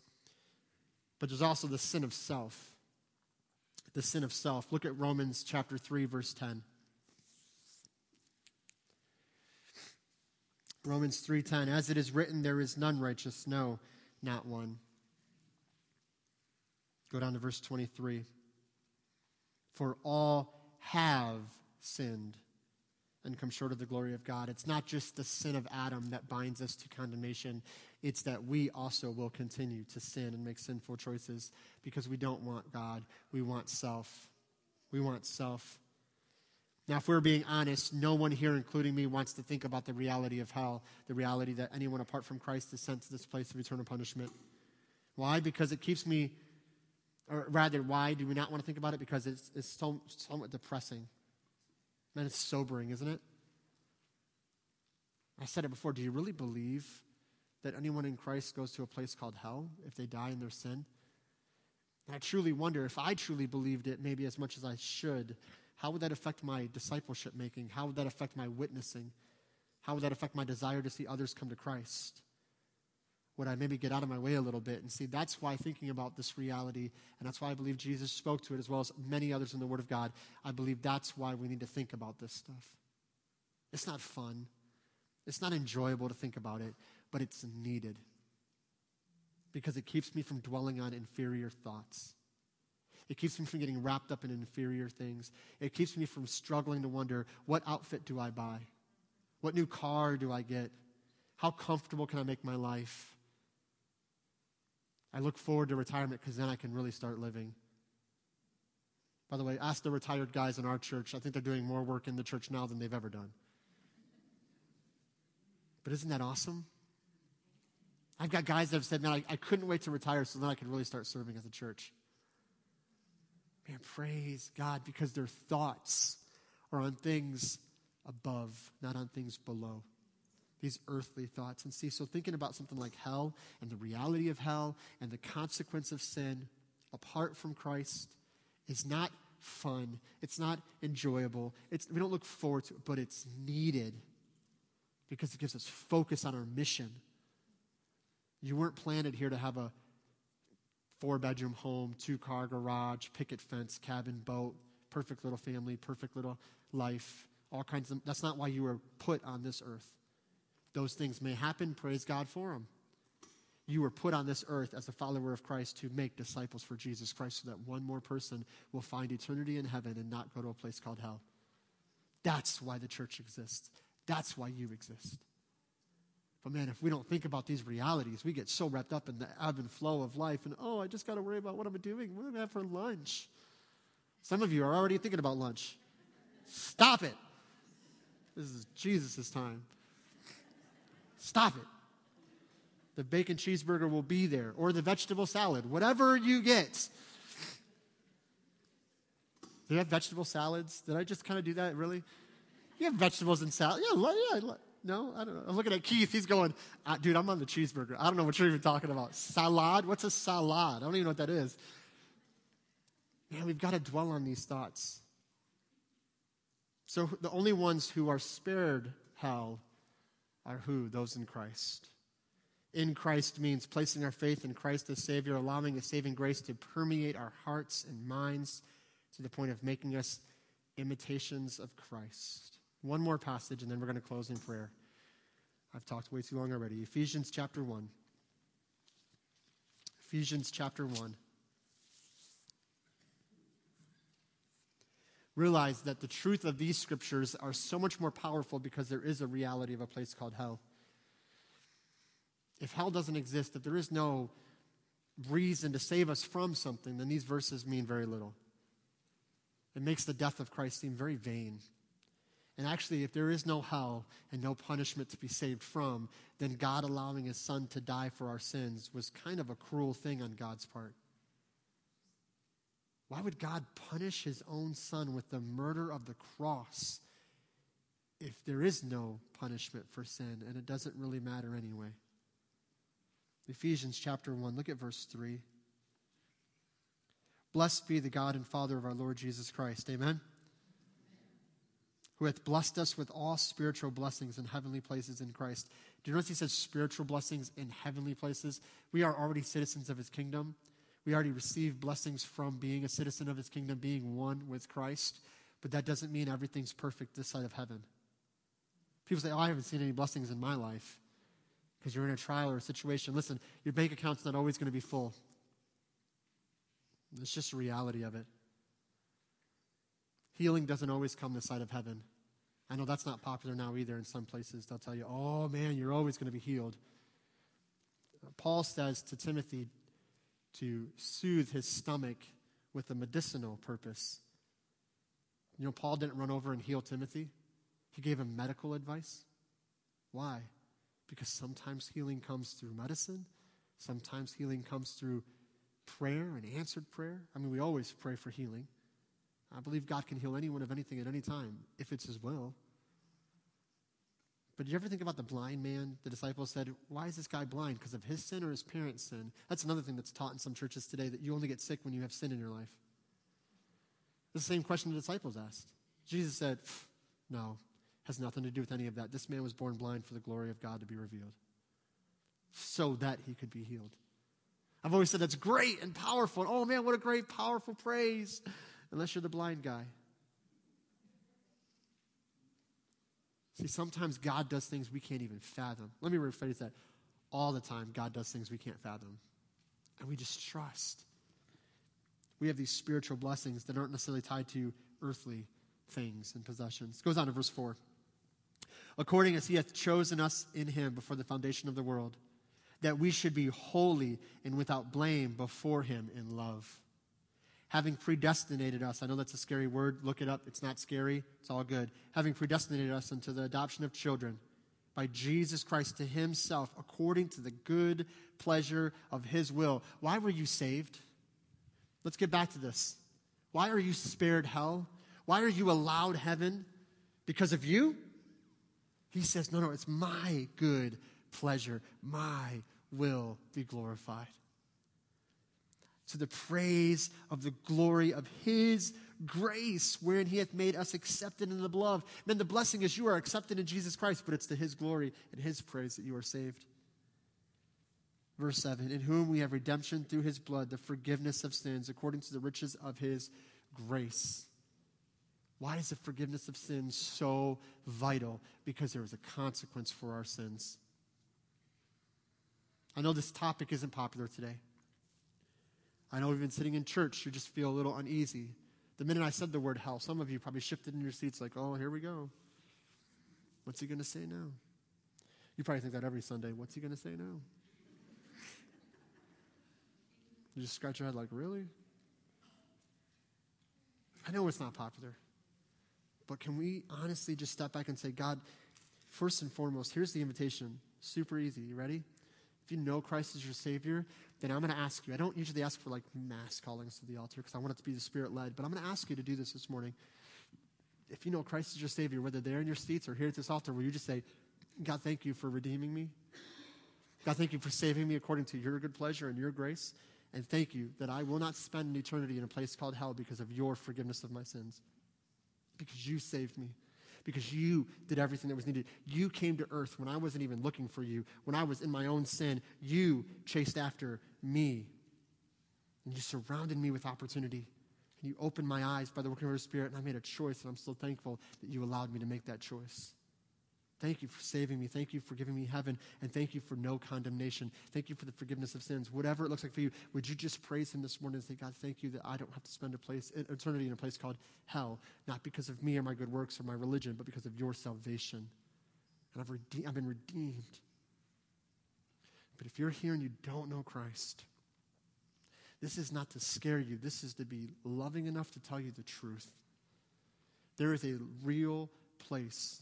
But there's also the sin of self. The sin of self. Look at Romans chapter 3, verse 10. Romans 3:10 As it is written there is none righteous no not one Go down to verse 23. For all have sinned and come short of the glory of God. It's not just the sin of Adam that binds us to condemnation, it's that we also will continue to sin and make sinful choices because we don't want God. We want self. We want self. Now, if we're being honest, no one here, including me, wants to think about the reality of hell, the reality that anyone apart from Christ is sent to this place of eternal punishment. Why? Because it keeps me or rather, why do we not want to think about it? Because it's, it's so, somewhat depressing. Man, it's sobering, isn't it? I said it before. Do you really believe that anyone in Christ goes to a place called hell if they die in their sin? And I truly wonder if I truly believed it, maybe as much as I should, how would that affect my discipleship making? How would that affect my witnessing? How would that affect my desire to see others come to Christ? would I maybe get out of my way a little bit and see that's why thinking about this reality, and that's why I believe Jesus spoke to it as well as many others in the Word of God, I believe that's why we need to think about this stuff. It's not fun, it's not enjoyable to think about it, but it's needed because it keeps me from dwelling on inferior thoughts. It keeps me from getting wrapped up in inferior things. It keeps me from struggling to wonder what outfit do I buy? What new car do I get? How comfortable can I make my life? I look forward to retirement because then I can really start living. By the way, ask the retired guys in our church. I think they're doing more work in the church now than they've ever done. But isn't that awesome? I've got guys that have said, man, I, I couldn't wait to retire so then I could really start serving at the church. Man, praise God because their thoughts are on things above, not on things below. These earthly thoughts. And see, so thinking about something like hell and the reality of hell and the consequence of sin apart from Christ is not fun. It's not enjoyable. It's, we don't look forward to it, but it's needed because it gives us focus on our mission. You weren't planted here to have a four bedroom home, two car garage, picket fence, cabin, boat, perfect little family, perfect little life, all kinds of. That's not why you were put on this earth. Those things may happen, praise God for them. You were put on this earth as a follower of Christ to make disciples for Jesus Christ so that one more person will find eternity in heaven and not go to a place called hell. That's why the church exists. That's why you exist. But man, if we don't think about these realities, we get so wrapped up in the ebb and flow of life and, oh, I just got to worry about what I'm doing. What am I have for lunch? Some of you are already thinking about lunch. Stop it. This is Jesus' time. Stop it. The bacon cheeseburger will be there, or the vegetable salad, whatever you get. Do you have vegetable salads? Did I just kind of do that, really? You have vegetables and salad? Yeah, yeah. No, I don't know. I'm looking at Keith. He's going, ah, dude, I'm on the cheeseburger. I don't know what you're even talking about. Salad? What's a salad? I don't even know what that is. Man, we've got to dwell on these thoughts. So the only ones who are spared hell are who? Those in Christ. In Christ means placing our faith in Christ as Savior, allowing the saving grace to permeate our hearts and minds to the point of making us imitations of Christ. One more passage, and then we're going to close in prayer. I've talked way too long already. Ephesians chapter 1. Ephesians chapter 1. Realize that the truth of these scriptures are so much more powerful because there is a reality of a place called hell. If hell doesn't exist, if there is no reason to save us from something, then these verses mean very little. It makes the death of Christ seem very vain. And actually, if there is no hell and no punishment to be saved from, then God allowing his son to die for our sins was kind of a cruel thing on God's part. Why would God punish his own son with the murder of the cross if there is no punishment for sin and it doesn't really matter anyway? Ephesians chapter 1, look at verse 3. Blessed be the God and Father of our Lord Jesus Christ. Amen. Who hath blessed us with all spiritual blessings in heavenly places in Christ. Do you notice he says spiritual blessings in heavenly places? We are already citizens of his kingdom. We already receive blessings from being a citizen of his kingdom, being one with Christ. But that doesn't mean everything's perfect this side of heaven. People say, Oh, I haven't seen any blessings in my life because you're in a trial or a situation. Listen, your bank account's not always going to be full. It's just a reality of it. Healing doesn't always come this side of heaven. I know that's not popular now either in some places. They'll tell you, oh man, you're always going to be healed. Paul says to Timothy to soothe his stomach with a medicinal purpose. You know, Paul didn't run over and heal Timothy, he gave him medical advice. Why? Because sometimes healing comes through medicine, sometimes healing comes through prayer and answered prayer. I mean, we always pray for healing. I believe God can heal anyone of anything at any time if it's His will. But did you ever think about the blind man? The disciples said, Why is this guy blind? Because of his sin or his parents' sin? That's another thing that's taught in some churches today that you only get sick when you have sin in your life. It's the same question the disciples asked. Jesus said, No, has nothing to do with any of that. This man was born blind for the glory of God to be revealed, so that he could be healed. I've always said that's great and powerful. Oh man, what a great, powerful praise. Unless you're the blind guy. See, sometimes God does things we can't even fathom. Let me rephrase that. All the time, God does things we can't fathom. And we just trust. We have these spiritual blessings that aren't necessarily tied to earthly things and possessions. It goes on to verse 4. according as he hath chosen us in him before the foundation of the world, that we should be holy and without blame before him in love. Having predestinated us, I know that's a scary word, look it up, it's not scary, it's all good. Having predestinated us unto the adoption of children by Jesus Christ to himself, according to the good pleasure of his will. Why were you saved? Let's get back to this. Why are you spared hell? Why are you allowed heaven? Because of you? He says, No, no, it's my good pleasure. My will be glorified. To the praise of the glory of his grace, wherein he hath made us accepted in the beloved. Then the blessing is you are accepted in Jesus Christ, but it's to his glory and his praise that you are saved. Verse 7 In whom we have redemption through his blood, the forgiveness of sins, according to the riches of his grace. Why is the forgiveness of sins so vital? Because there is a consequence for our sins. I know this topic isn't popular today. I know we've been sitting in church, you just feel a little uneasy. The minute I said the word hell, some of you probably shifted in your seats like, oh, here we go. What's he going to say now? You probably think that every Sunday. What's he going to say now? You just scratch your head like, really? I know it's not popular. But can we honestly just step back and say, God, first and foremost, here's the invitation. Super easy. You ready? If you know Christ is your Savior, then I'm going to ask you. I don't usually ask for like mass callings to the altar because I want it to be the Spirit led, but I'm going to ask you to do this this morning. If you know Christ is your Savior, whether they're in your seats or here at this altar, will you just say, God, thank you for redeeming me? God, thank you for saving me according to your good pleasure and your grace. And thank you that I will not spend an eternity in a place called hell because of your forgiveness of my sins because you saved me, because you did everything that was needed. You came to earth when I wasn't even looking for you, when I was in my own sin. You chased after me, and you surrounded me with opportunity. And you opened my eyes by the working of your Spirit, and I made a choice, and I'm so thankful that you allowed me to make that choice. Thank you for saving me. Thank you for giving me heaven. And thank you for no condemnation. Thank you for the forgiveness of sins. Whatever it looks like for you, would you just praise Him this morning and say, God, thank you that I don't have to spend a place, eternity in a place called hell, not because of me or my good works or my religion, but because of your salvation. And I've, rede- I've been redeemed. But if you're here and you don't know Christ, this is not to scare you. This is to be loving enough to tell you the truth. There is a real place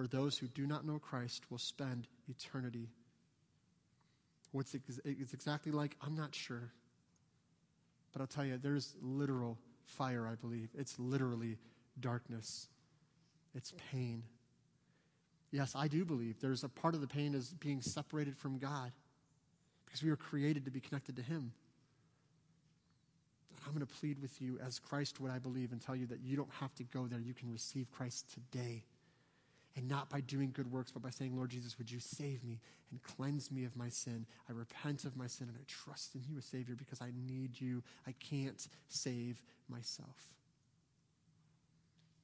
where those who do not know Christ will spend eternity. What's it's exactly like, I'm not sure. But I'll tell you, there's literal fire, I believe. It's literally darkness, it's pain. Yes, I do believe there's a part of the pain is being separated from God because we were created to be connected to Him. I'm going to plead with you as Christ would I believe and tell you that you don't have to go there. You can receive Christ today. And not by doing good works, but by saying, Lord Jesus, would you save me and cleanse me of my sin? I repent of my sin and I trust in you as Savior because I need you. I can't save myself.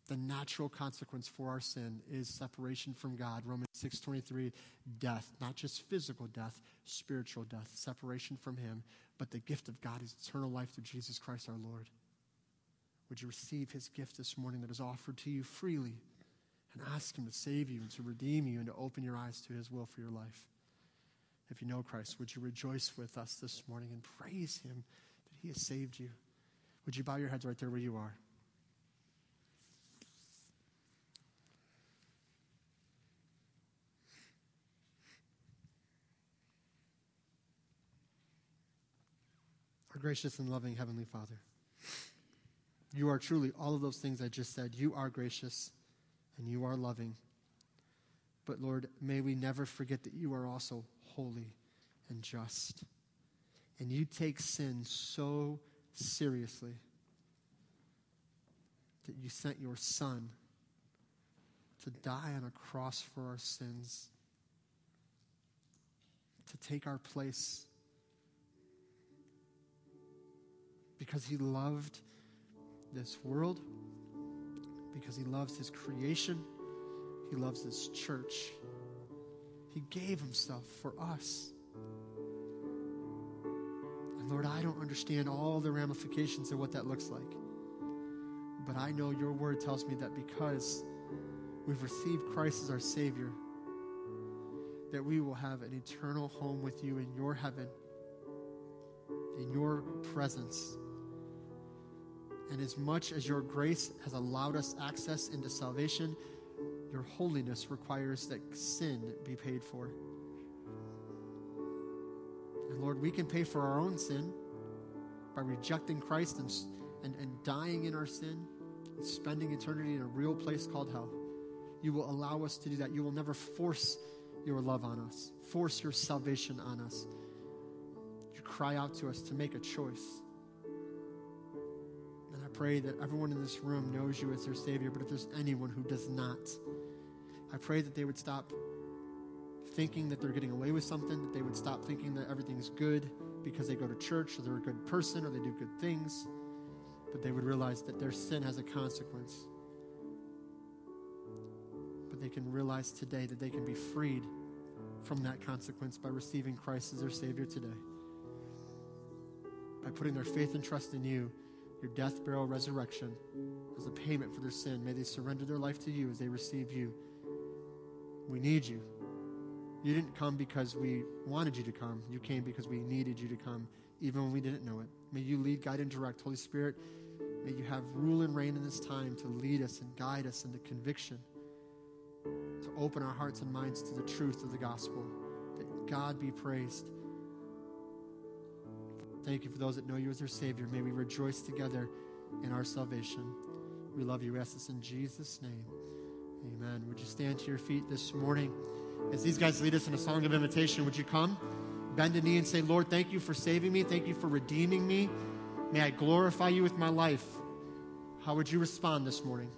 The natural consequence for our sin is separation from God. Romans 6:23, death, not just physical death, spiritual death, separation from him, but the gift of God is eternal life through Jesus Christ our Lord. Would you receive his gift this morning that is offered to you freely? And ask Him to save you and to redeem you and to open your eyes to His will for your life. If you know Christ, would you rejoice with us this morning and praise Him that He has saved you? Would you bow your heads right there where you are? Our gracious and loving Heavenly Father, you are truly all of those things I just said. You are gracious and you are loving. But Lord, may we never forget that you are also holy and just. And you take sin so seriously that you sent your Son to die on a cross for our sins, to take our place. Because he loved this world because he loves his creation, he loves his church. He gave himself for us. And Lord, I don't understand all the ramifications of what that looks like. But I know your word tells me that because we've received Christ as our Savior, that we will have an eternal home with you in your heaven, in your presence. And as much as your grace has allowed us access into salvation, your holiness requires that sin be paid for. And Lord, we can pay for our own sin by rejecting Christ and, and, and dying in our sin and spending eternity in a real place called hell. You will allow us to do that. You will never force your love on us, force your salvation on us. You cry out to us to make a choice. Pray that everyone in this room knows you as their Savior, but if there's anyone who does not, I pray that they would stop thinking that they're getting away with something, that they would stop thinking that everything's good because they go to church or they're a good person or they do good things, but they would realize that their sin has a consequence. But they can realize today that they can be freed from that consequence by receiving Christ as their Savior today. By putting their faith and trust in you, your death, burial, resurrection, as a payment for their sin. May they surrender their life to you as they receive you. We need you. You didn't come because we wanted you to come. You came because we needed you to come, even when we didn't know it. May you lead, guide, and direct. Holy Spirit, may you have rule and reign in this time to lead us and guide us into conviction, to open our hearts and minds to the truth of the gospel. That God be praised. Thank you for those that know you as their Savior. May we rejoice together in our salvation. We love you. We ask this in Jesus' name. Amen. Would you stand to your feet this morning? As these guys lead us in a song of invitation, would you come, bend a knee, and say, Lord, thank you for saving me. Thank you for redeeming me. May I glorify you with my life. How would you respond this morning?